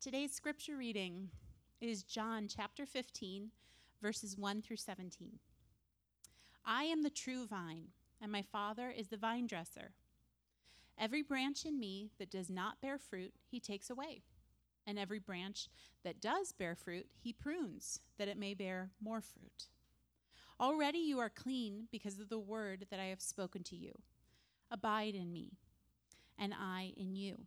Today's scripture reading is John chapter 15, verses 1 through 17. I am the true vine, and my Father is the vine dresser. Every branch in me that does not bear fruit, he takes away. And every branch that does bear fruit, he prunes, that it may bear more fruit. Already you are clean because of the word that I have spoken to you. Abide in me, and I in you.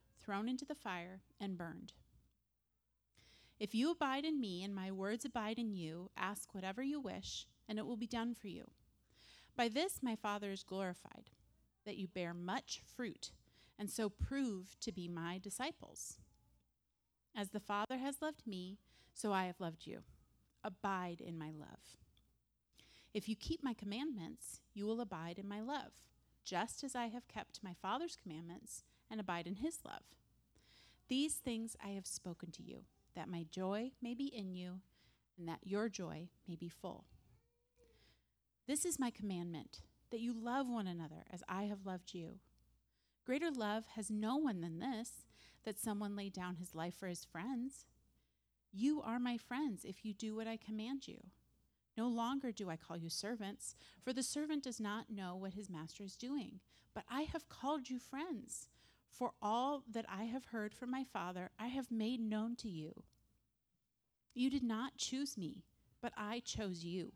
thrown into the fire, and burned. If you abide in me and my words abide in you, ask whatever you wish, and it will be done for you. By this my Father is glorified, that you bear much fruit, and so prove to be my disciples. As the Father has loved me, so I have loved you. Abide in my love. If you keep my commandments, you will abide in my love, just as I have kept my Father's commandments and abide in his love. These things I have spoken to you that my joy may be in you, and that your joy may be full. This is my commandment, that you love one another as I have loved you. Greater love has no one than this, that someone lay down his life for his friends. You are my friends if you do what I command you. No longer do I call you servants, for the servant does not know what his master is doing, but I have called you friends. For all that I have heard from my Father, I have made known to you. You did not choose me, but I chose you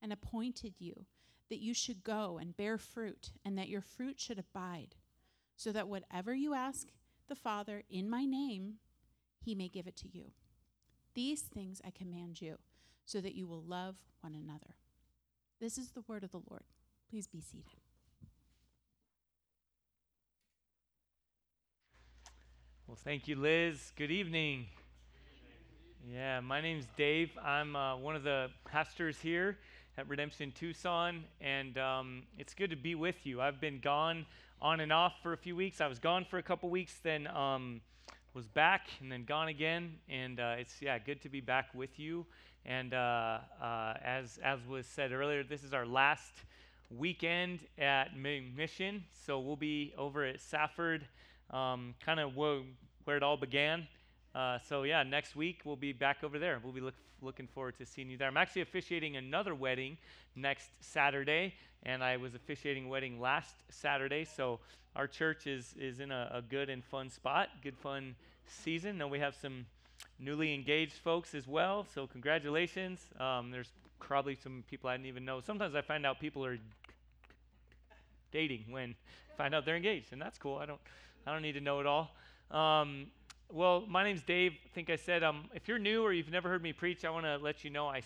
and appointed you that you should go and bear fruit, and that your fruit should abide, so that whatever you ask the Father in my name, he may give it to you. These things I command you, so that you will love one another. This is the word of the Lord. Please be seated. Well, thank you, Liz. Good evening. Yeah, my name's Dave. I'm uh, one of the pastors here at Redemption Tucson, and um, it's good to be with you. I've been gone on and off for a few weeks. I was gone for a couple weeks, then um, was back, and then gone again. And uh, it's yeah, good to be back with you. And uh, uh as as was said earlier, this is our last weekend at Mission, so we'll be over at Safford um, kind of wh- where it all began. Uh, so yeah, next week we'll be back over there. We'll be look, looking forward to seeing you there. I'm actually officiating another wedding next Saturday, and I was officiating a wedding last Saturday. So our church is is in a, a good and fun spot, good fun season. And we have some newly engaged folks as well. So congratulations. Um, there's probably some people I didn't even know. Sometimes I find out people are dating when find out they're engaged, and that's cool. I don't I don't need to know it all. Um, well, my name's Dave. I think I said, um, if you're new or you've never heard me preach, I want to let you know I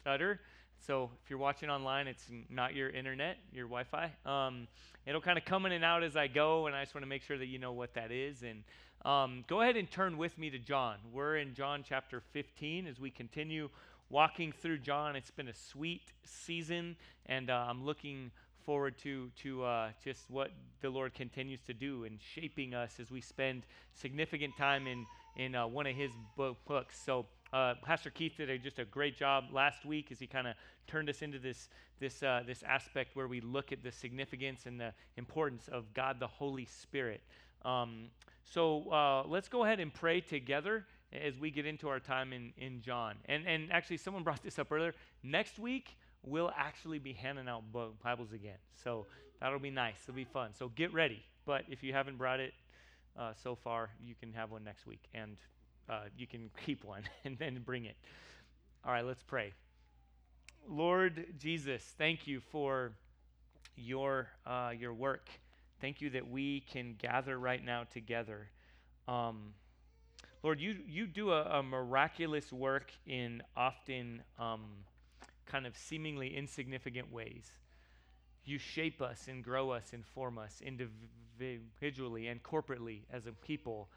stutter. So if you're watching online, it's not your internet, your Wi Fi. Um, it'll kind of come in and out as I go, and I just want to make sure that you know what that is. And um, go ahead and turn with me to John. We're in John chapter 15 as we continue walking through John. It's been a sweet season, and uh, I'm looking forward to, to uh, just what the Lord continues to do in shaping us as we spend significant time in, in uh, one of His book, books. So, uh, Pastor Keith did a, just a great job last week as he kind of turned us into this, this, uh, this aspect where we look at the significance and the importance of God the Holy Spirit. Um, so, uh, let's go ahead and pray together as we get into our time in, in John. And, and actually, someone brought this up earlier. Next week, we'll actually be handing out Bibles again. So that'll be nice. It'll be fun. So get ready. But if you haven't brought it uh, so far, you can have one next week. And uh, you can keep one and then bring it. All right, let's pray. Lord Jesus, thank you for your, uh, your work. Thank you that we can gather right now together. Um, Lord, you, you do a, a, miraculous work in often um, kind of seemingly insignificant ways. You shape us and grow us and form us individually and corporately as a people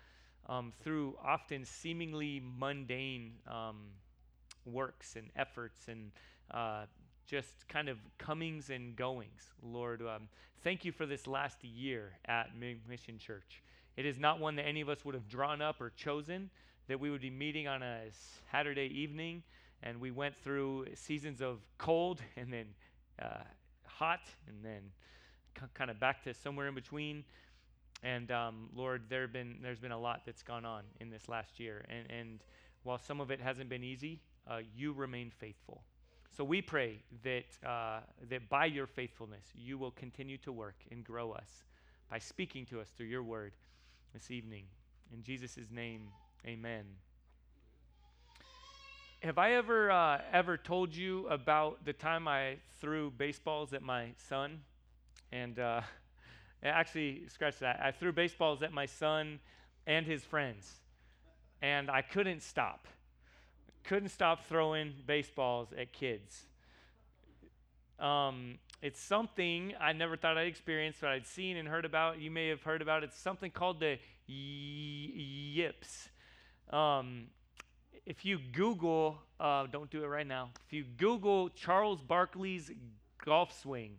um, through often seemingly mundane um, works and efforts and uh, just kind of comings and goings. Lord, um, thank you for this last year at Mission Church. It is not one that any of us would have drawn up or chosen, that we would be meeting on a Saturday evening, and we went through seasons of cold and then uh, hot and then c- kind of back to somewhere in between. And um, Lord, there been, there's been a lot that's gone on in this last year. And, and while some of it hasn't been easy, uh, you remain faithful. So we pray that, uh, that by your faithfulness, you will continue to work and grow us by speaking to us through your word this evening. In Jesus' name, amen. Have I ever uh, ever told you about the time I threw baseballs at my son? And uh, actually, scratch that. I threw baseballs at my son and his friends, and I couldn't stop. Couldn't stop throwing baseballs at kids. Um, it's something I never thought I'd experience, but I'd seen and heard about. You may have heard about. It's something called the yips. Um, if you Google, uh, don't do it right now. If you Google Charles Barkley's golf swing,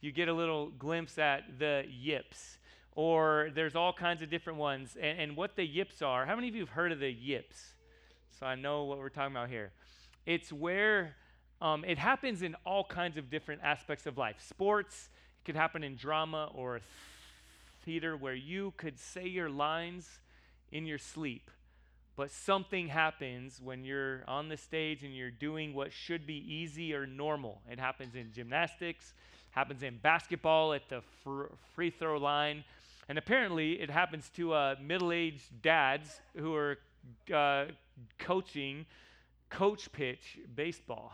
you get a little glimpse at the yips. Or there's all kinds of different ones. And, and what the yips are, how many of you have heard of the yips? So I know what we're talking about here. It's where um, it happens in all kinds of different aspects of life. Sports, it could happen in drama or theater where you could say your lines in your sleep but something happens when you're on the stage and you're doing what should be easy or normal. It happens in gymnastics, happens in basketball at the fr- free throw line, and apparently it happens to uh, middle-aged dads who are uh, coaching coach pitch baseball.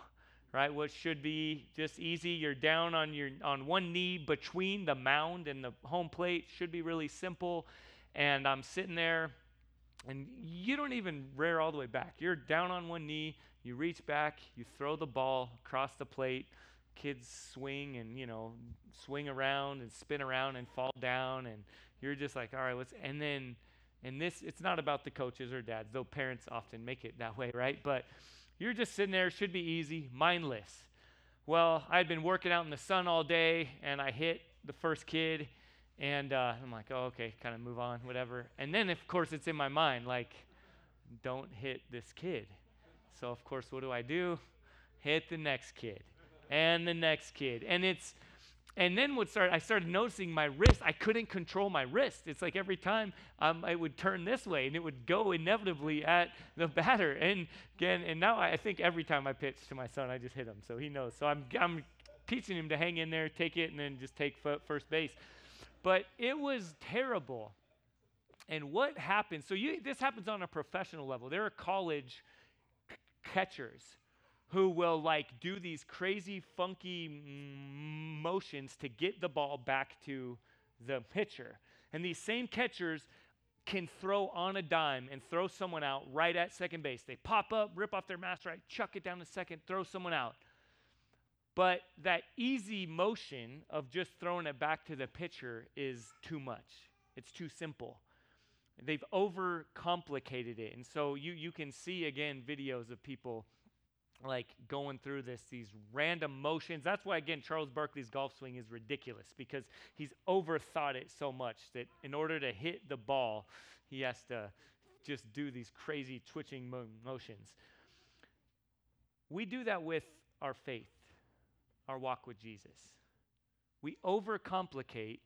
Right, what should be just easy. You're down on your on one knee between the mound and the home plate. Should be really simple. And I'm sitting there and you don't even rear all the way back. You're down on one knee, you reach back, you throw the ball across the plate. Kids swing and, you know, swing around and spin around and fall down. And you're just like, all right, let's, and then, and this, it's not about the coaches or dads, though parents often make it that way, right? But you're just sitting there, should be easy, mindless. Well, I'd been working out in the sun all day and I hit the first kid and uh, I'm like, oh, okay, kind of move on, whatever. And then, of course, it's in my mind, like, don't hit this kid. So, of course, what do I do? Hit the next kid and the next kid. And it's, and then what started, I started noticing my wrist. I couldn't control my wrist. It's like every time um, I would turn this way and it would go inevitably at the batter. And again, and now I think every time I pitch to my son, I just hit him. So he knows. So I'm, I'm teaching him to hang in there, take it, and then just take f- first base. But it was terrible. And what happens? So you, this happens on a professional level. There are college c- catchers who will like do these crazy, funky motions to get the ball back to the pitcher. And these same catchers can throw on a dime and throw someone out right at second base. They pop up, rip off their mask right, chuck it down to second, throw someone out. But that easy motion of just throwing it back to the pitcher is too much. It's too simple. They've overcomplicated it. And so you, you can see again videos of people like going through this, these random motions. That's why, again, Charles Barkley's golf swing is ridiculous because he's overthought it so much that in order to hit the ball, he has to just do these crazy twitching mo- motions. We do that with our faith our walk with Jesus. We overcomplicate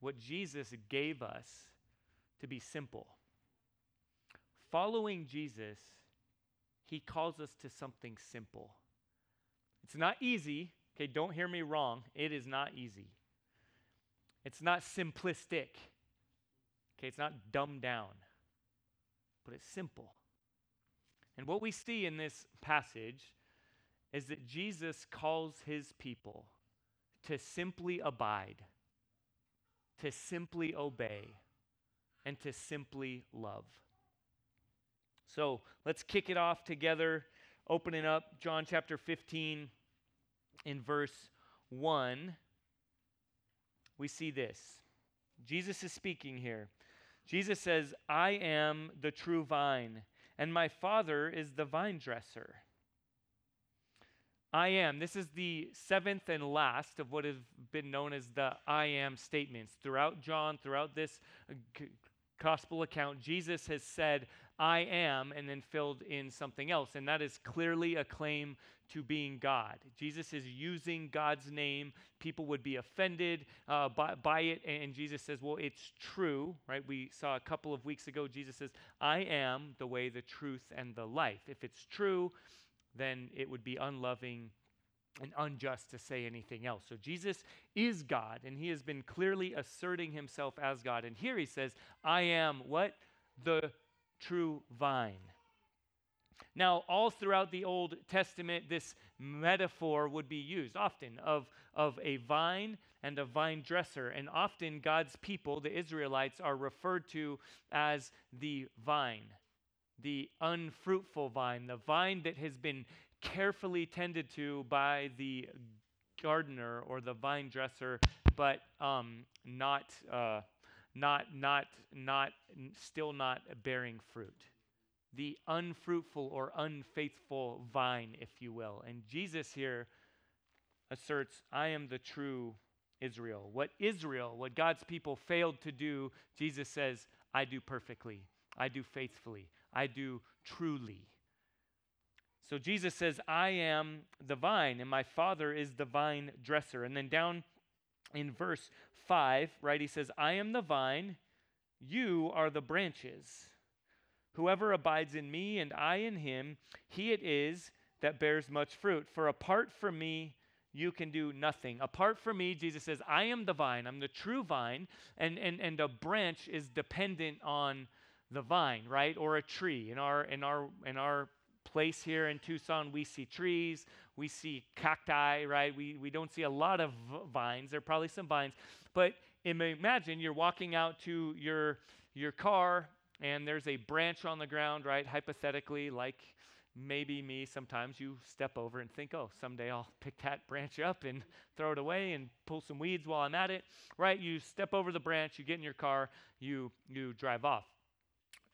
what Jesus gave us to be simple. Following Jesus, he calls us to something simple. It's not easy. Okay, don't hear me wrong. It is not easy. It's not simplistic. Okay, it's not dumbed down, but it's simple. And what we see in this passage is that Jesus calls his people to simply abide, to simply obey, and to simply love. So let's kick it off together, opening up John chapter 15 in verse 1. We see this. Jesus is speaking here. Jesus says, I am the true vine, and my Father is the vine dresser. I am. This is the seventh and last of what has been known as the I am statements. Throughout John, throughout this uh, gospel account, Jesus has said, I am, and then filled in something else. And that is clearly a claim to being God. Jesus is using God's name. People would be offended uh, by, by it. And Jesus says, Well, it's true, right? We saw a couple of weeks ago, Jesus says, I am the way, the truth, and the life. If it's true, then it would be unloving and unjust to say anything else. So Jesus is God, and he has been clearly asserting himself as God. And here he says, I am what? The true vine. Now, all throughout the Old Testament, this metaphor would be used often of, of a vine and a vine dresser. And often God's people, the Israelites, are referred to as the vine, the unfruitful vine, the vine that has been carefully tended to by the gardener or the vine dresser, but um, not, uh, not, not, not, still not bearing fruit. The unfruitful or unfaithful vine, if you will. And Jesus here asserts, I am the true Israel. What Israel, what God's people failed to do, Jesus says, I do perfectly. I do faithfully. I do truly. So Jesus says, I am the vine, and my Father is the vine dresser. And then down in verse 5, right, he says, I am the vine, you are the branches. Whoever abides in me and I in him, he it is that bears much fruit. For apart from me, you can do nothing. Apart from me, Jesus says, I am the vine, I'm the true vine, and, and, and a branch is dependent on the vine, right? Or a tree. In our in our in our place here in Tucson, we see trees, we see cacti, right? We, we don't see a lot of vines. There are probably some vines. But imagine you're walking out to your, your car and there's a branch on the ground, right? Hypothetically, like maybe me, sometimes you step over and think, oh, someday I'll pick that branch up and throw it away and pull some weeds while I'm at it, right? You step over the branch, you get in your car, you, you drive off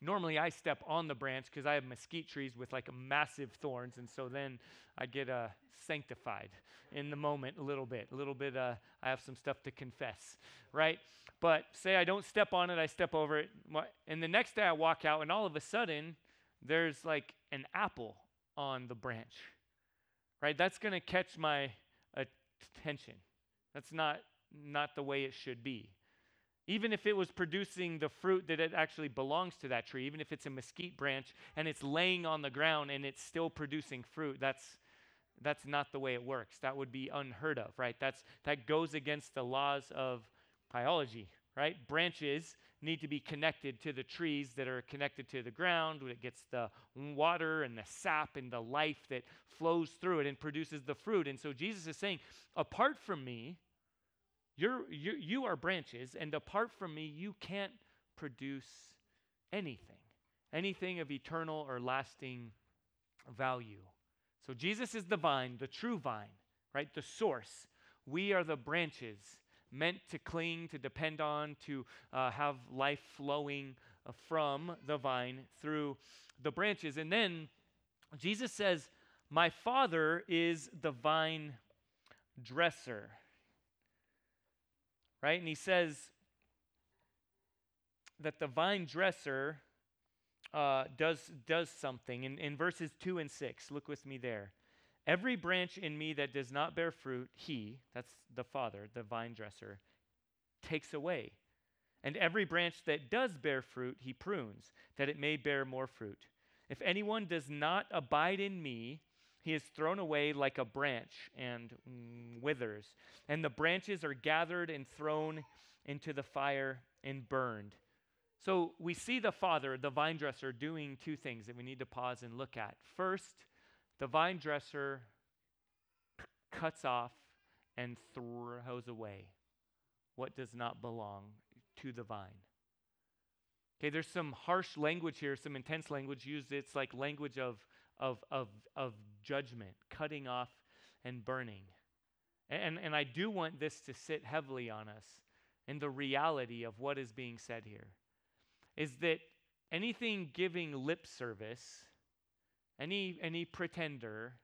normally I step on the branch because I have mesquite trees with like massive thorns, and so then I get uh, sanctified in the moment a little bit. A little bit, uh, I have some stuff to confess, right? But say I don't step on it, I step over it, and the next day I walk out, and all of a sudden there's like an apple on the branch, right? That's to catch my attention. That's not not the way it should be. Even if it was producing the fruit that it actually belongs to that tree, even if it's a mesquite branch and it's laying on the ground and it's still producing fruit, that's that's not the way it works. That would be unheard of, right? That's that goes against the laws of biology, right? Branches need to be connected to the trees that are connected to the ground. It gets the water and the sap and the life that flows through it and produces the fruit. And so Jesus is saying, apart from me, you're, you you are branches, and apart from me, you can't produce anything, anything of eternal or lasting value. So Jesus is the vine, the true vine, right? The source. We are the branches meant to cling, to depend on, to uh, have life flowing uh, from the vine through the branches. And then Jesus says, My Father is the vine dresser right? And he says that the vine dresser uh, does, does something. In, in verses 2 and 6, look with me there. Every branch in me that does not bear fruit, he, that's the Father, the vine dresser, takes away. And every branch that does bear fruit, he prunes, that it may bear more fruit. If anyone does not abide in me, he is thrown away like a branch and mm, withers, and the branches are gathered and thrown into the fire and burned. So we see the father, the vine dresser, doing two things that we need to pause and look at. First, the vine dresser c- cuts off and throws away what does not belong to the vine. Okay, there's some harsh language here, some intense language used. It's like language of, of, of, of judgment, cutting off and burning. And, and I do want this to sit heavily on us in the reality of what is being said here. is that anything giving lip service, any, any pretender,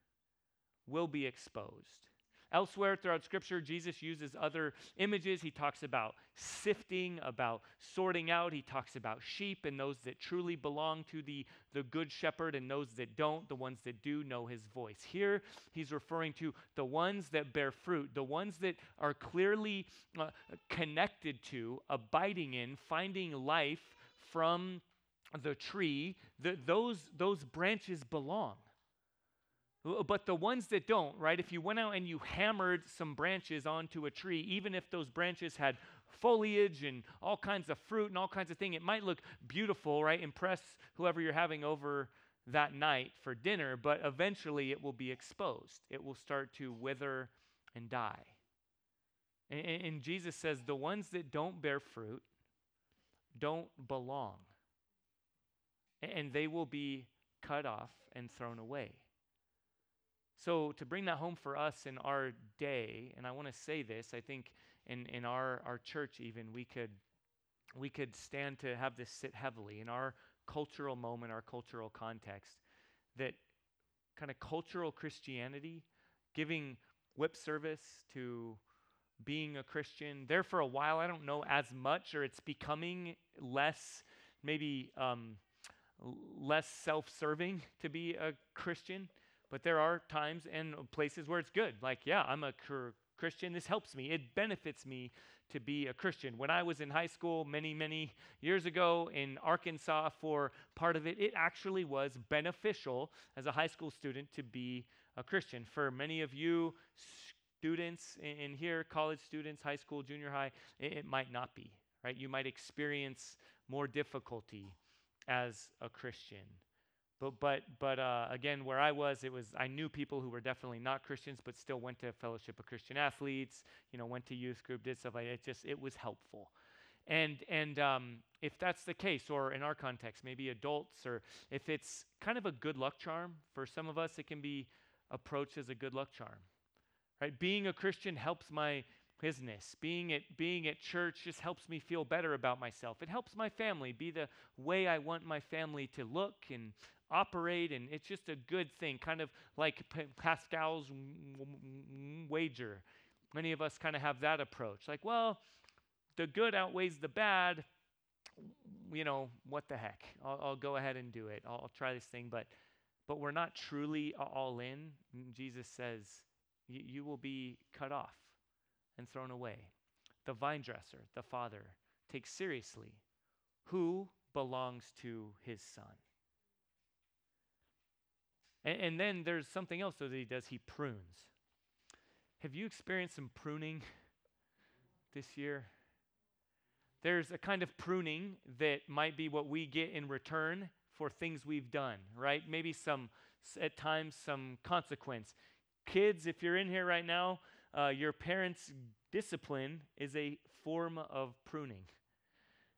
will be exposed. Elsewhere throughout Scripture, Jesus uses other images. He talks about sifting, about sorting out. He talks about sheep and those that truly belong to the, the good shepherd and those that don't, the ones that do know his voice. Here, he's referring to the ones that bear fruit, the ones that are clearly uh, connected to, abiding in, finding life from the tree. Those, those branches belong. Uh, but the ones that don't, right? If you went out and you hammered some branches onto a tree, even if those branches had foliage and all kinds of fruit and all kinds of things, it might look beautiful, right? Impress whoever you're having over that night for dinner, but eventually it will be exposed. It will start to wither and die. And, and Jesus says the ones that don't bear fruit don't belong, and they will be cut off and thrown away. So, to bring that home for us in our day, and I want to say this, I think in, in our, our church, even, we could, we could stand to have this sit heavily in our cultural moment, our cultural context, that kind of cultural Christianity, giving lip service to being a Christian. There for a while, I don't know as much, or it's becoming less, maybe um, less self serving to be a Christian. But there are times and places where it's good. Like, yeah, I'm a Christian. This helps me. It benefits me to be a Christian. When I was in high school many, many years ago in Arkansas for part of it, it actually was beneficial as a high school student to be a Christian. For many of you students in, here, college students, high school, junior high, it, it might not be, right? You might experience more difficulty as a Christian. But but but uh, again, where I was, it was I knew people who were definitely not Christians, but still went to Fellowship of Christian Athletes. You know, went to youth group, did stuff like that. It just it was helpful. And and um, if that's the case, or in our context, maybe adults, or if it's kind of a good luck charm for some of us, it can be approached as a good luck charm. Right? Being a Christian helps my business. Being at being at church just helps me feel better about myself. It helps my family be the way I want my family to look and operate, and it's just a good thing, kind of like Pascal's wager. Many of us kind of have that approach. Like, well, the good outweighs the bad. You know, what the heck? I'll, I'll go ahead and do it. I'll, I'll, try this thing, but but we're not truly all in. Mm, Jesus says, you will be cut off and thrown away. The vine dresser, the Father, takes seriously who belongs to his Son. And, and then there's something else that he does he prunes. Have you experienced some pruning this year? There's a kind of pruning that might be what we get in return for things we've done, right? Maybe some, at times, some consequence. Kids, if you're in here right now, uh, your parents' discipline is a form of pruning.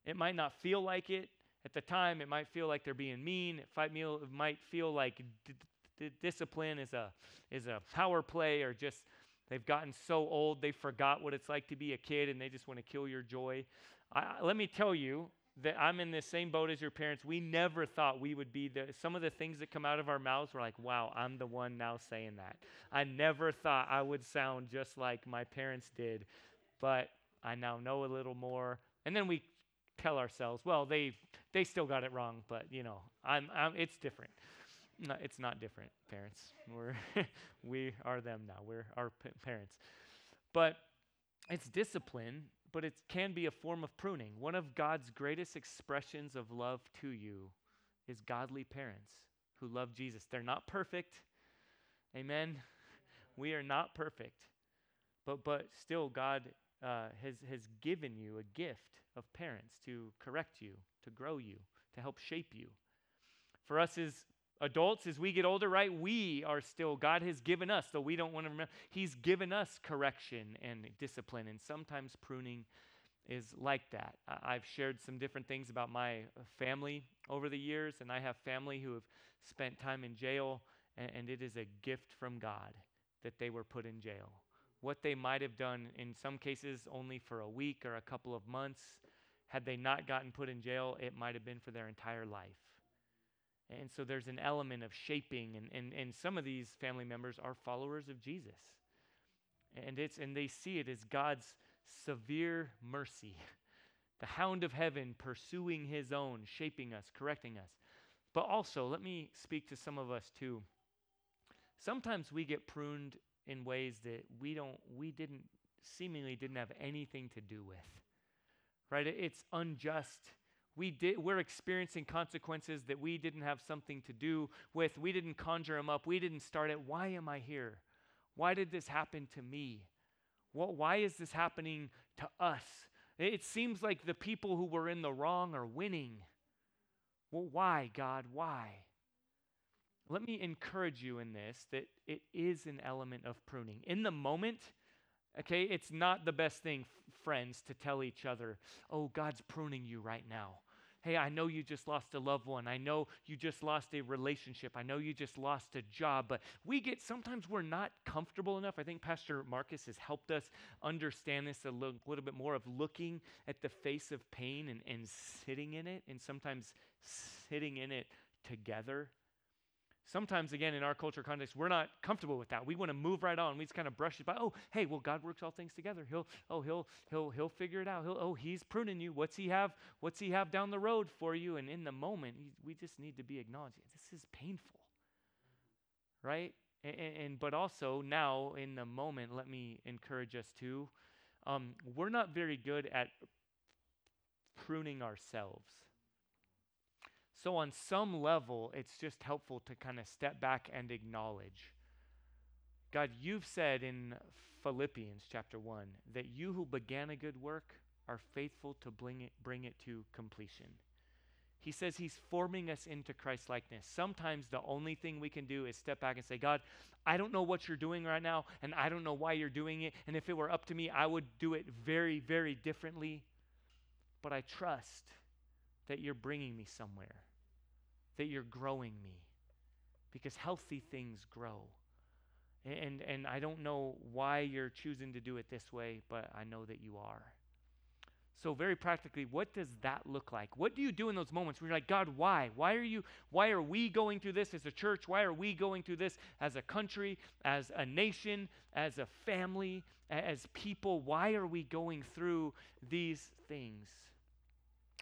It might not feel like it at the time. It might feel like they're being mean. It might feel like d- discipline is a, is a power play or just they've gotten so old they forgot what it's like to be a kid and they just want to kill your joy. I, let me tell you that I'm in the same boat as your parents. We never thought we would be the, some of the things that come out of our mouths were like, wow, I'm the one now saying that. I never thought I would sound just like my parents did, but I now know a little more. And then we tell ourselves, well, they they still got it wrong, but you know, I'm, I'm it's different. No, it's not different, parents. We're we are them now. We're our p- parents. But it's discipline, but it can be a form of pruning. One of God's greatest expressions of love to you is godly parents who love Jesus. They're not perfect. Amen. We are not perfect. But but still God uh, has has given you a gift of parents to correct you, to grow you, to help shape you. For us as adults, as we get older, right, we are still, God has given us, though we don't want to remember, He's given us correction and discipline, and sometimes pruning is like that. I've shared some different things about my family over the years, and I have family who have spent time in jail, and, and it is a gift from God that they were put in jail. What they might have done in some cases only for a week or a couple of months Had they not gotten put in jail, it might have been for their entire life. And so there's an element of shaping, and, and, and some of these family members are followers of Jesus. And, it's, and they see it as God's severe mercy, the hound of heaven pursuing his own, shaping us, correcting us. But also, let me speak to some of us too. Sometimes we get pruned in ways that we don't, we didn't, seemingly didn't have anything to do with. Right? It's unjust we did, we're experiencing consequences that we didn't have something to do with. We didn't conjure them up. We didn't start it. Why am I here? Why did this happen to me? What, why is this happening to us? It seems like the people who were in the wrong are winning. Well, why, God? Why? Let me encourage you in this that it is an element of pruning. In the moment, okay, it's not the best thing, friends, to tell each other, oh, God's pruning you right now. Hey, I know you just lost a loved one. I know you just lost a relationship. I know you just lost a job. But we get sometimes we're not comfortable enough. I think Pastor Marcus has helped us understand this a little, little bit more of looking at the face of pain and, and sitting in it, and sometimes sitting in it together sometimes again in our culture context we're not comfortable with that. We want to move right on. We just kind of brush it by oh hey well god works all things together. He'll oh he'll he'll he'll figure it out. He'll oh he's pruning you. What's he have what's he have down the road for you? And in the moment we just need to be acknowledging this is painful. Right? And, and but also now in the moment let me encourage us too um, we're not very good at pruning ourselves so, on some level, it's just helpful to kind of step back and acknowledge God, you've said in Philippians chapter 1 that you who began a good work are faithful to bring it, bring it to completion. He says he's forming us into Christ likeness. Sometimes the only thing we can do is step back and say, God, I don't know what you're doing right now, and I don't know why you're doing it. And if it were up to me, I would do it very, very differently. But I trust that you're bringing me somewhere that you're growing me because healthy things grow. And, and I don't know why you're choosing to do it this way, but I know that you are. So very practically, what does that look like? What do you do in those moments where you're like, God, why? Why are you why are we going through this as a church? Why are we going through this as a country, as a nation, as a family, as people? Why are we going through these things?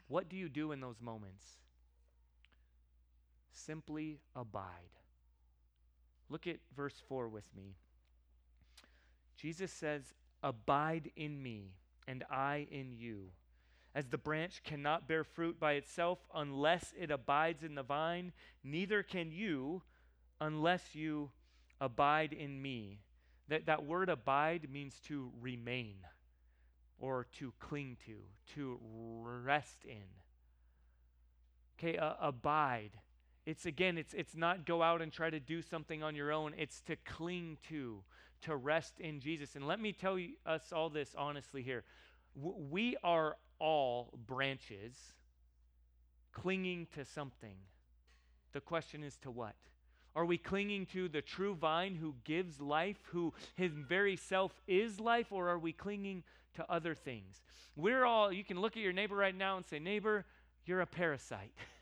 What do you do in those moments? Simply abide. Look at verse 4 with me. Jesus says, Abide in me, and I in you. As the branch cannot bear fruit by itself unless it abides in the vine, neither can you unless you abide in me. That, that word abide means to remain or to cling to, to rest in. Okay, uh, abide it's again, it's, it's not go out and try to do something on your own. It's to cling to, to rest in Jesus. And let me tell you, us all this honestly here. We are all branches clinging to something. The question is to what? Are we clinging to the true vine who gives life, who his very self is life, or are we clinging to other things? We're all, you can look at your neighbor right now and say, Neighbor, you're a parasite.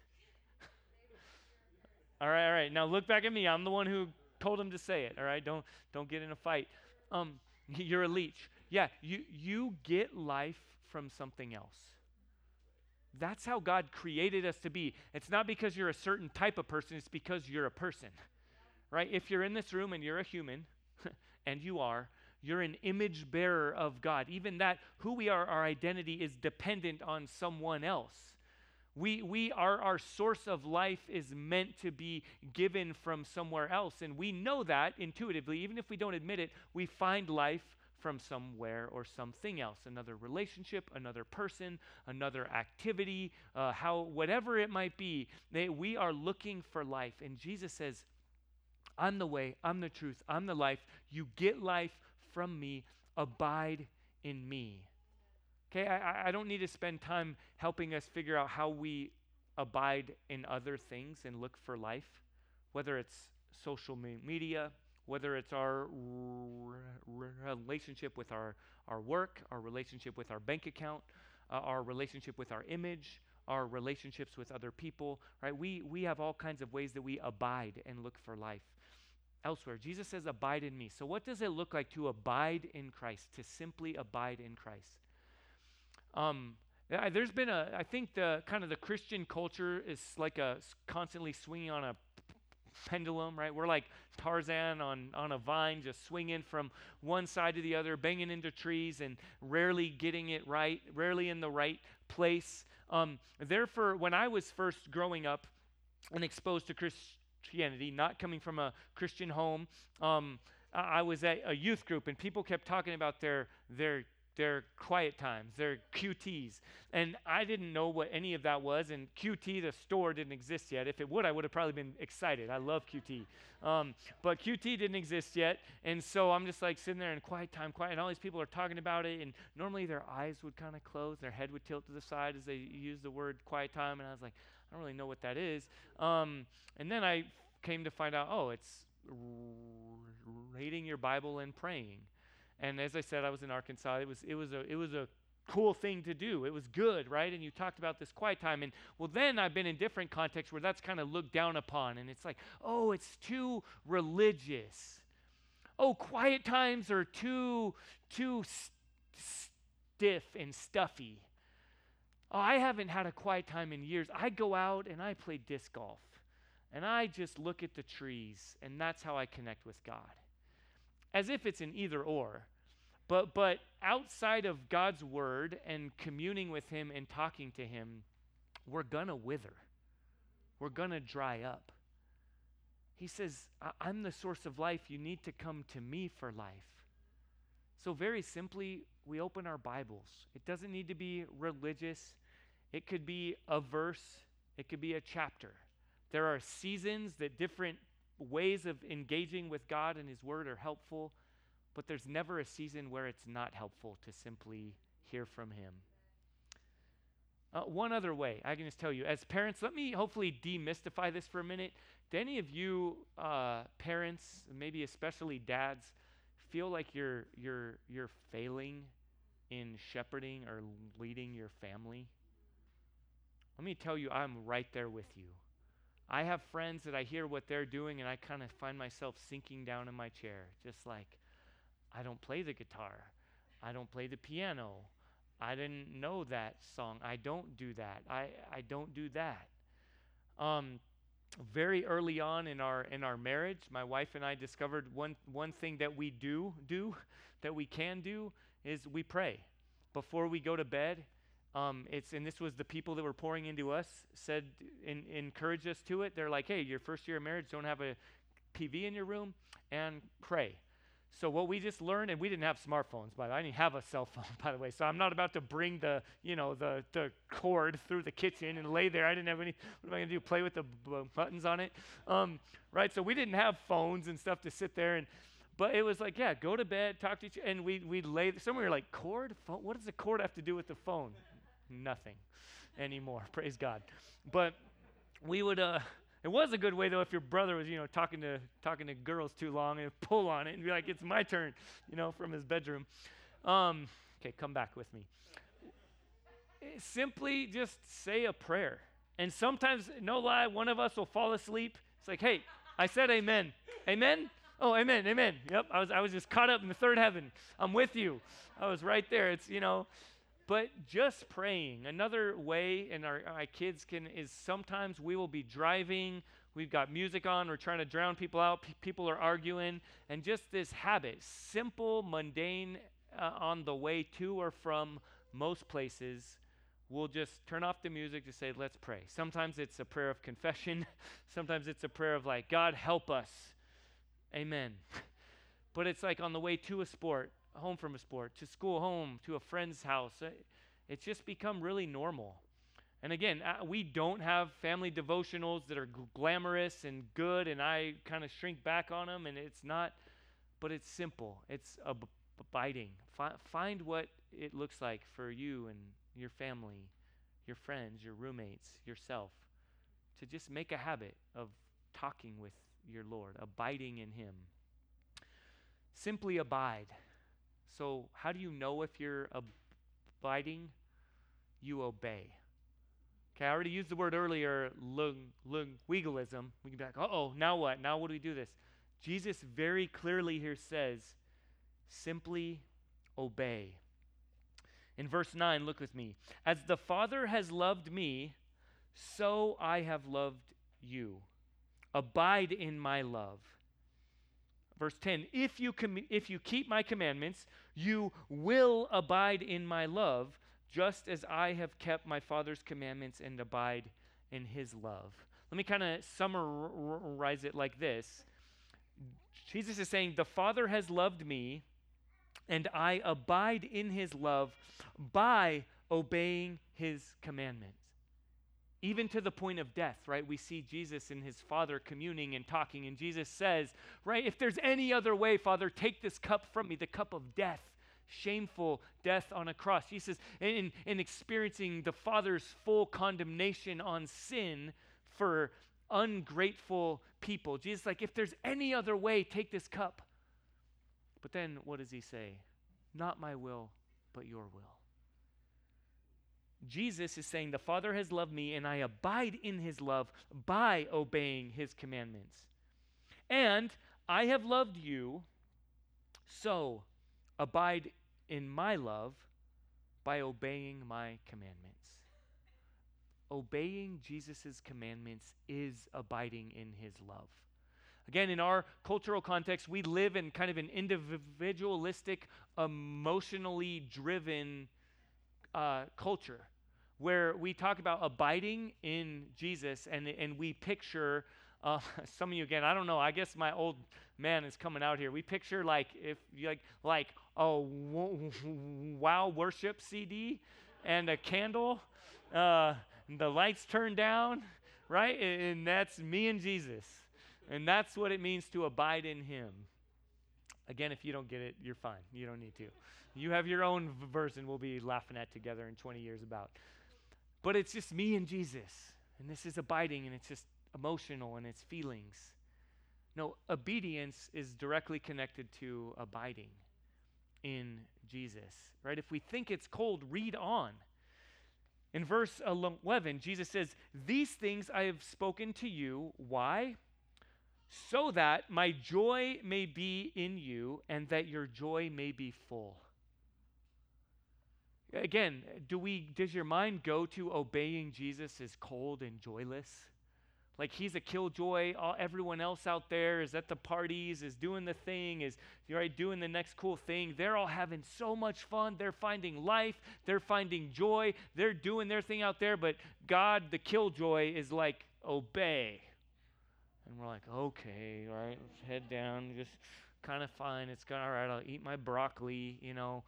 All right, all right. Now look back at me. I'm the one who told him to say it. All right, don't don't get in a fight. Um, you're a leech. Yeah, you you get life from something else. That's how God created us to be. It's not because you're a certain type of person, it's because you're a person. Right? If you're in this room and you're a human, and you are, you're an image bearer of God. Even that, who we are, our identity is dependent on someone else. We, we are, our source of life is meant to be given from somewhere else. And we know that intuitively, even if we don't admit it, we find life from somewhere or something else another relationship, another person, another activity, uh, how, whatever it might be. They, we are looking for life. And Jesus says, I'm the way, I'm the truth, I'm the life. You get life from me, abide in me. Okay, I, I don't need to spend time helping us figure out how we abide in other things and look for life, whether it's social media, whether it's our relationship with our, our work, our relationship with our bank account, uh, our relationship with our image, our relationships with other people, right? We, we have all kinds of ways that we abide and look for life elsewhere. Jesus says, Abide in me. So, what does it look like to abide in Christ, to simply abide in Christ? Um, there's been a, I think the kind of the Christian culture is like a constantly swinging on a pendulum, right? We're like Tarzan on, on a vine, just swinging from one side to the other, banging into trees and rarely getting it right, rarely in the right place. Um, therefore, when I was first growing up and exposed to Christianity, not coming from a Christian home, um, I was at a youth group and people kept talking about their their their quiet times, their QTs. And I didn't know what any of that was. And QT, the store, didn't exist yet. If it would, I would have probably been excited. I love QT. Um, but QT didn't exist yet. And so I'm just like sitting there in quiet time, quiet. And all these people are talking about it. And normally their eyes would kind of close, their head would tilt to the side as they use the word quiet time. And I was like, I don't really know what that is. Um, and then I came to find out, oh, it's reading your Bible and praying. And as I said, I was in Arkansas. It was it was a it was a cool thing to do. It was good, right? And you talked about this quiet time. And well, then I've been in different contexts where that's kind of looked down upon. And it's like, oh, it's too religious. Oh, quiet times are too, too st- stiff and stuffy. Oh, I haven't had a quiet time in years. I go out and I play disc golf. And I just look at the trees. And that's how I connect with God as if it's an either or. But, but outside of God's word and communing with Him and talking to Him, we're going to wither. We're going to dry up. He says, I'm the source of life. You need to come to me for life. So, very simply, we open our Bibles. It doesn't need to be religious, it could be a verse, it could be a chapter. There are seasons that different ways of engaging with God and His Word are helpful, but there's never a season where it's not helpful to simply hear from Him. Uh, one other way, I can just tell you, as parents, let me hopefully demystify this for a minute. Do any of you uh, parents, maybe especially dads, feel like you're you're you're failing in shepherding or leading your family? Let me tell you, I'm right there with you. I have friends that I hear what they're doing and I kind of find myself sinking down in my chair, just like, I don't play the guitar. I don't play the piano. I didn't know that song. I don't do that. I, I don't do that. Um, very early on in our in our marriage, my wife and I discovered one one thing that we do do that we can do is we pray before we go to bed um, it's and this was the people that were pouring into us said in, encouraged us to it. They're like, hey, your first year of marriage, don't have a PV in your room and pray. So what we just learned, and we didn't have smartphones, by the way. I didn't have a cell phone, by the way. So I'm not about to bring the, you know, the, the cord through the kitchen and lay there. I didn't have any. What am I to do? Play with the buttons on it, um, right? So we didn't have phones and stuff to sit there and. But it was like, yeah, go to bed, talk to each, other. and we we lay. Some were like, cord, phone. What does the cord have to do with the phone? Nothing anymore. Praise God. But we would uh it was a good way though if your brother was, you know, talking to talking to girls too long and pull on it and be like, it's my turn, you know, from his bedroom. Um, okay, come back with me. Simply just say a prayer. And sometimes, no lie, one of us will fall asleep. It's like, hey, I said amen. Amen? Oh, amen, amen. Yep, I was I was just caught up in the third heaven. I'm with you. I was right there. It's, you know, but just praying. Another way, and our, our kids can, is sometimes we will be driving, we've got music on, we're trying to drown people out, P- people are arguing, and just this habit, simple, mundane, uh, on the way to or from most places, we'll just turn off the music to say, let's pray. Sometimes it's a prayer of confession, sometimes it's a prayer of like, God, help us. Amen. but it's like on the way to a sport, home from a sport, to school, home, to a friend's house. Uh, it's just become really normal. And again, uh, we don't have family devotionals that are glamorous and good, and I kind of shrink back on them, and it's not, but it's simple. It's ab- abiding. Fi- find what it looks like for you and your family, your friends, your roommates, yourself, to just make a habit of talking with your Lord, abiding in Him. Simply abide. So, how do you know if you're abiding? you obey. Okay, I already used the word earlier, lung, lung, legalism. We can be like, uh oh, now what? Now what do we do this? Jesus very clearly here says, simply obey. In verse 9, look with me. As the Father has loved me, so I have loved you. Abide in my love. Verse 10 If you, com- if you keep my commandments, you will abide in my love, just as I have kept my Father's commandments and abide in his love. Let me kind of summarize it like this Jesus is saying, The Father has loved me, and I abide in his love by obeying his commandments even to the point of death, right? We see Jesus and his Father communing and talking, and Jesus says, right, if there's any other way, Father, take this cup from me, the cup of death, shameful death on a cross. He says, in, in experiencing the Father's full condemnation on sin for ungrateful people. Jesus, like, if there's any other way, take this cup. But then what does he say? Not my will, but your will. Jesus is saying, The Father has loved me, and I abide in his love by obeying his commandments. And I have loved you, so abide in my love by obeying my commandments. Obeying Jesus' commandments is abiding in his love. Again, in our cultural context, we live in kind of an individualistic, emotionally driven uh, culture where we talk about abiding in Jesus and, and we picture, uh, some of you again, I don't know, I guess my old man is coming out here. We picture like, if like, like a wow worship CD and a candle, uh, the lights turned down, right? And that's me and Jesus. And that's what it means to abide in Him. Again, if you don't get it, you're fine. You don't need to. You have your own version we'll be laughing at together in 20 years about. But it's just me and Jesus. And this is abiding and it's just emotional and it's feelings. No, obedience is directly connected to abiding in Jesus, right? If we think it's cold, read on. In verse 11, Jesus says, These things I have spoken to you. Why? So that my joy may be in you and that your joy may be full. Again, do we does your mind go to obeying Jesus as cold and joyless? Like he's a killjoy. All, everyone else out there is at the parties, is doing the thing, is right doing the next cool thing. They're all having so much fun. They're finding life. They're finding joy. They're doing their thing out there. But God, the killjoy, is like obey, and we're like, okay, all right, let's head down. Just kind of fine. It's all right. I'll eat my broccoli. You know,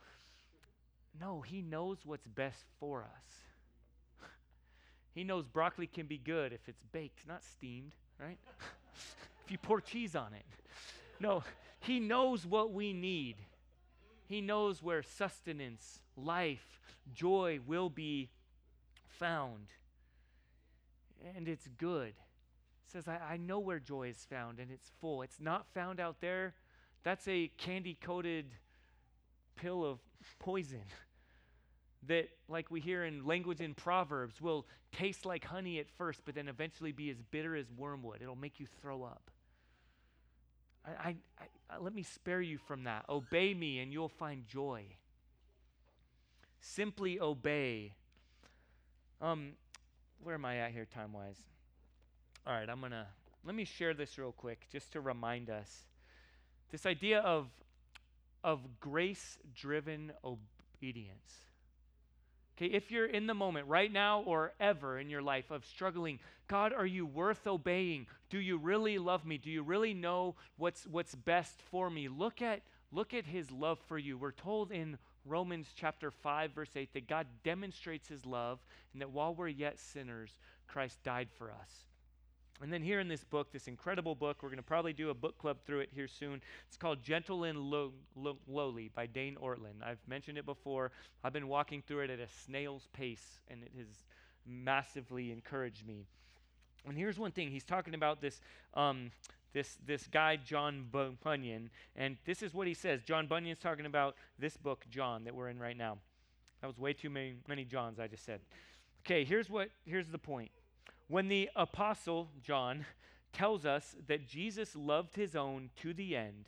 no, He knows what's best for us. he knows broccoli can be good if it's baked, not steamed, right? if you pour cheese on it. No, He knows what we need. He knows where sustenance, life, joy will be found. And it's good. Says, I, I know where joy is found and it's full. It's not found out there. That's a candy coated pill of poison that, like we hear in language in Proverbs, will taste like honey at first, but then eventually be as bitter as wormwood. It'll make you throw up. I, I, I, let me spare you from that. Obey me, and you'll find joy. Simply obey. Um, where am I at here, time wise? All right, I'm gonna let me share this real quick, just to remind us. This idea of of grace-driven obedience. Okay, if you're in the moment right now or ever in your life of struggling, God, are you worth obeying? Do you really love me? Do you really know what's what's best for me? Look at look at his love for you. We're told in Romans chapter 5 verse 8 that God demonstrates his love and that while we're yet sinners, Christ died for us. And then here in this book, this incredible book, we're going to probably do a book club through it here soon. It's called Gentle and Low, Low, Lowly by Dane Ortlund. I've mentioned it before. I've been walking through it at a snail's pace, and it has massively encouraged me. And here's one thing he's talking about this. Um, this, this guy, John Bunyan, and this is what he says. John Bunyan's talking about this book, John, that we're in right now. That was way too many, many Johns I just said. Okay, here's what here's the point. When the apostle John tells us that Jesus loved his own to the end,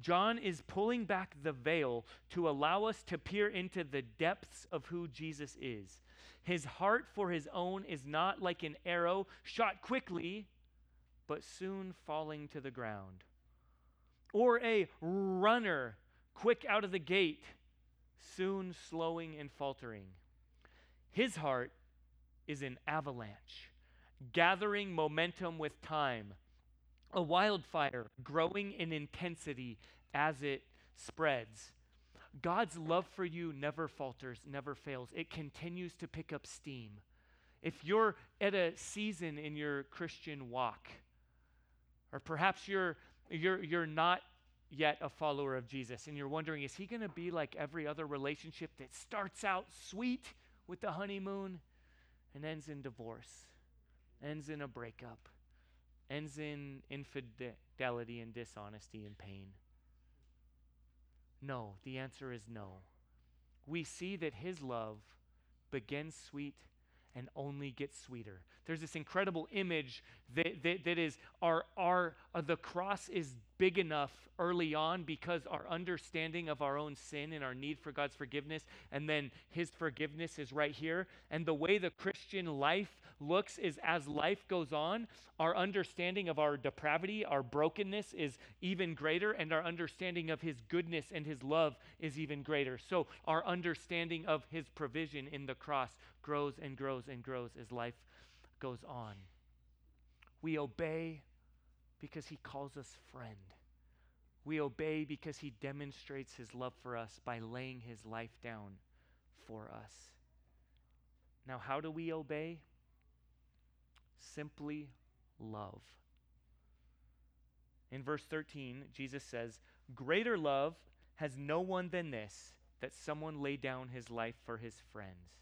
John is pulling back the veil to allow us to peer into the depths of who Jesus is. His heart for his own is not like an arrow shot quickly, but soon falling to the ground, or a runner quick out of the gate, soon slowing and faltering. His heart is an avalanche, gathering momentum with time, a wildfire growing in intensity as it spreads. God's love for you never falters, never fails. It continues to pick up steam. If you're at a season in your Christian walk, or perhaps you're, you're, you're not yet a follower of Jesus and you're wondering, is he going to be like every other relationship that starts out sweet with the honeymoon and ends in divorce, ends in a breakup, ends in infidelity and dishonesty and pain? No, the answer is no. We see that his love begins sweet and only gets sweeter. There's this incredible image that, that, that is our, our uh, the cross is big enough early on because our understanding of our own sin and our need for God's forgiveness, and then His forgiveness is right here. And the way the Christian life looks is as life goes on, our understanding of our depravity, our brokenness is even greater, and our understanding of His goodness and His love is even greater. So our understanding of His provision in the cross grows and grows and grows as life goes on. We obey because he calls us friend. We obey because he demonstrates his love for us by laying his life down for us. Now, how do we obey? Simply love. In verse 13, Jesus says, Greater love has no one than this, that someone lay down his life for his friends.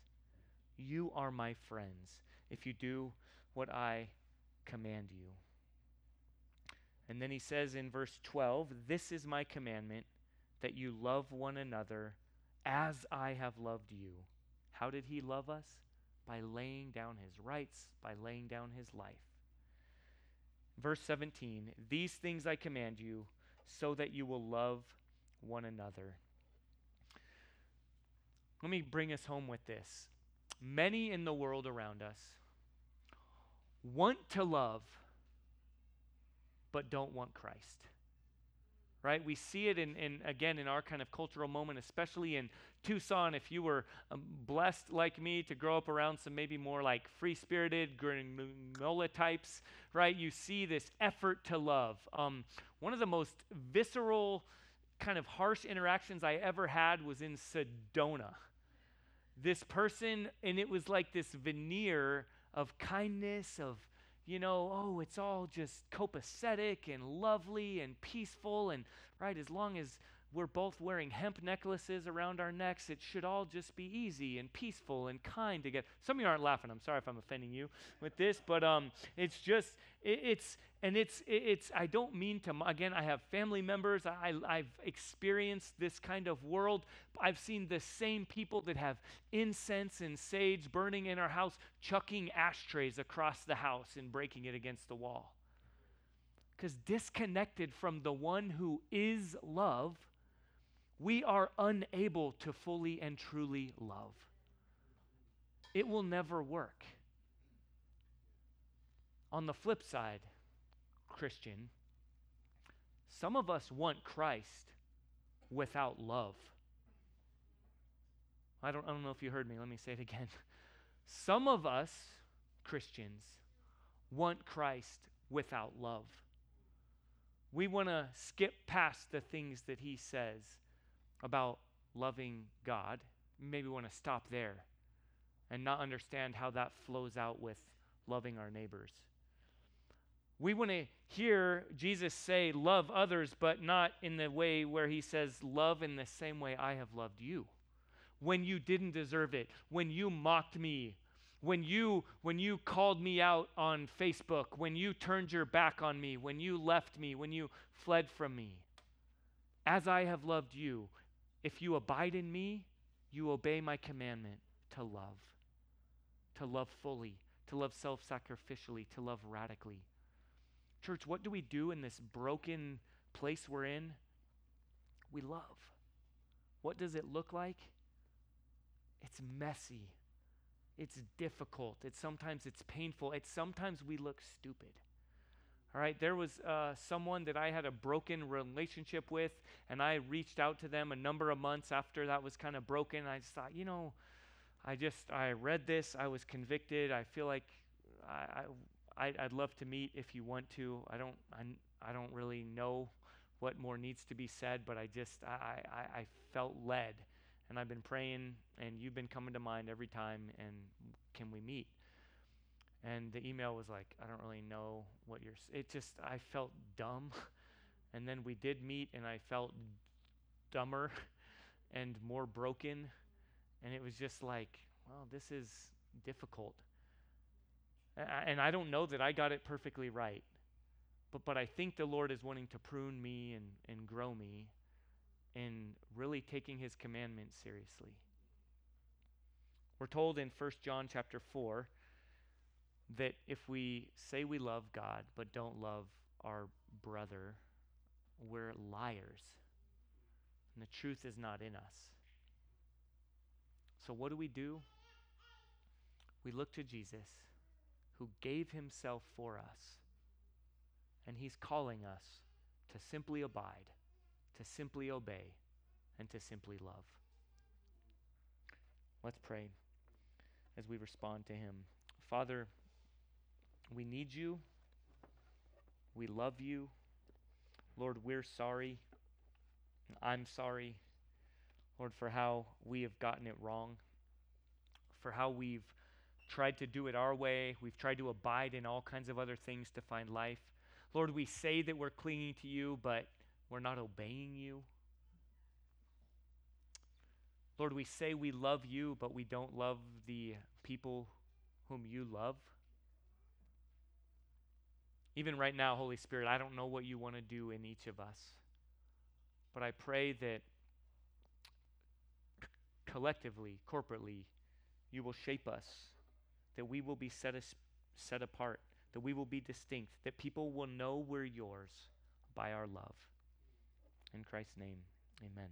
You are my friends if you do what I command you. And then he says in verse 12, This is my commandment, that you love one another as I have loved you. How did he love us? By laying down his rights, by laying down his life. Verse 17, These things I command you, so that you will love one another. Let me bring us home with this. Many in the world around us want to love but don't want Christ. Right? We see it in, in again in our kind of cultural moment, especially in Tucson. If you were um, blessed like me to grow up around some maybe more like free spirited granola types, right? You see this effort to love. Um, one of the most visceral, kind of harsh interactions I ever had was in Sedona. This person, and it was like this veneer of kindness, of you know, oh, it's all just copacetic and lovely and peaceful. And, right, as long as we're both wearing hemp necklaces around our necks, it should all just be easy and peaceful and kind to get. Some of you aren't laughing. I'm sorry if I'm offending you with this, but um, it's just, it, it's, and it's it's i don't mean to again i have family members I, i've experienced this kind of world i've seen the same people that have incense and sage burning in our house chucking ashtrays across the house and breaking it against the wall because disconnected from the one who is love we are unable to fully and truly love it will never work on the flip side Christian, some of us want Christ without love. I don't, I don't know if you heard me. Let me say it again. Some of us, Christians, want Christ without love. We want to skip past the things that he says about loving God. Maybe want to stop there and not understand how that flows out with loving our neighbors. We want to hear Jesus say, Love others, but not in the way where he says, Love in the same way I have loved you. When you didn't deserve it, when you mocked me, when you when you called me out on Facebook, when you turned your back on me, when you left me, when you fled from me. As I have loved you, if you abide in me, you obey my commandment to love, to love fully, to love self sacrificially, to love radically. Church, what do we do in this broken place we're in? We love. What does it look like? It's messy. It's difficult. It's sometimes it's painful. It's sometimes we look stupid. All right, there was uh, someone that I had a broken relationship with, and I reached out to them a number of months after that was kind of broken. I just thought, you know, I just I read this, I was convicted. I feel like I, I I'd love to meet if you want to. I don't I, I don't really know what more needs to be said, but I just I, I, I felt led, and I've been praying, and you've been coming to mind every time. And can we meet? And the email was like, I don't really know what you're. S-. It just I felt dumb, and then we did meet, and I felt dumber and more broken, and it was just like, well, this is difficult. And I don't know that I got it perfectly right. But, but I think the Lord is wanting to prune me and, and grow me in really taking his commandments seriously. We're told in 1 John chapter 4 that if we say we love God but don't love our brother, we're liars. And the truth is not in us. So, what do we do? We look to Jesus, who gave himself for us and He's calling us to simply abide, to simply obey, and to simply love. Let's pray as we respond to Him. Father, we need you. We love you. Lord, we're sorry. I'm sorry, Lord, for how we have gotten it wrong, for how we've tried to do it our way. We've tried to abide in all kinds of other things to find life. Lord, we say that we're clinging to you, but we're not obeying you. Lord, we say we love you, but we don't love the people whom you love. Even right now, Holy Spirit, I don't know what you want to do in each of us. But I pray that c- collectively, corporately, you will shape us, that we will be set, as, set apart that we will be distinct, that people will know we're yours by our love. In Christ's name, amen.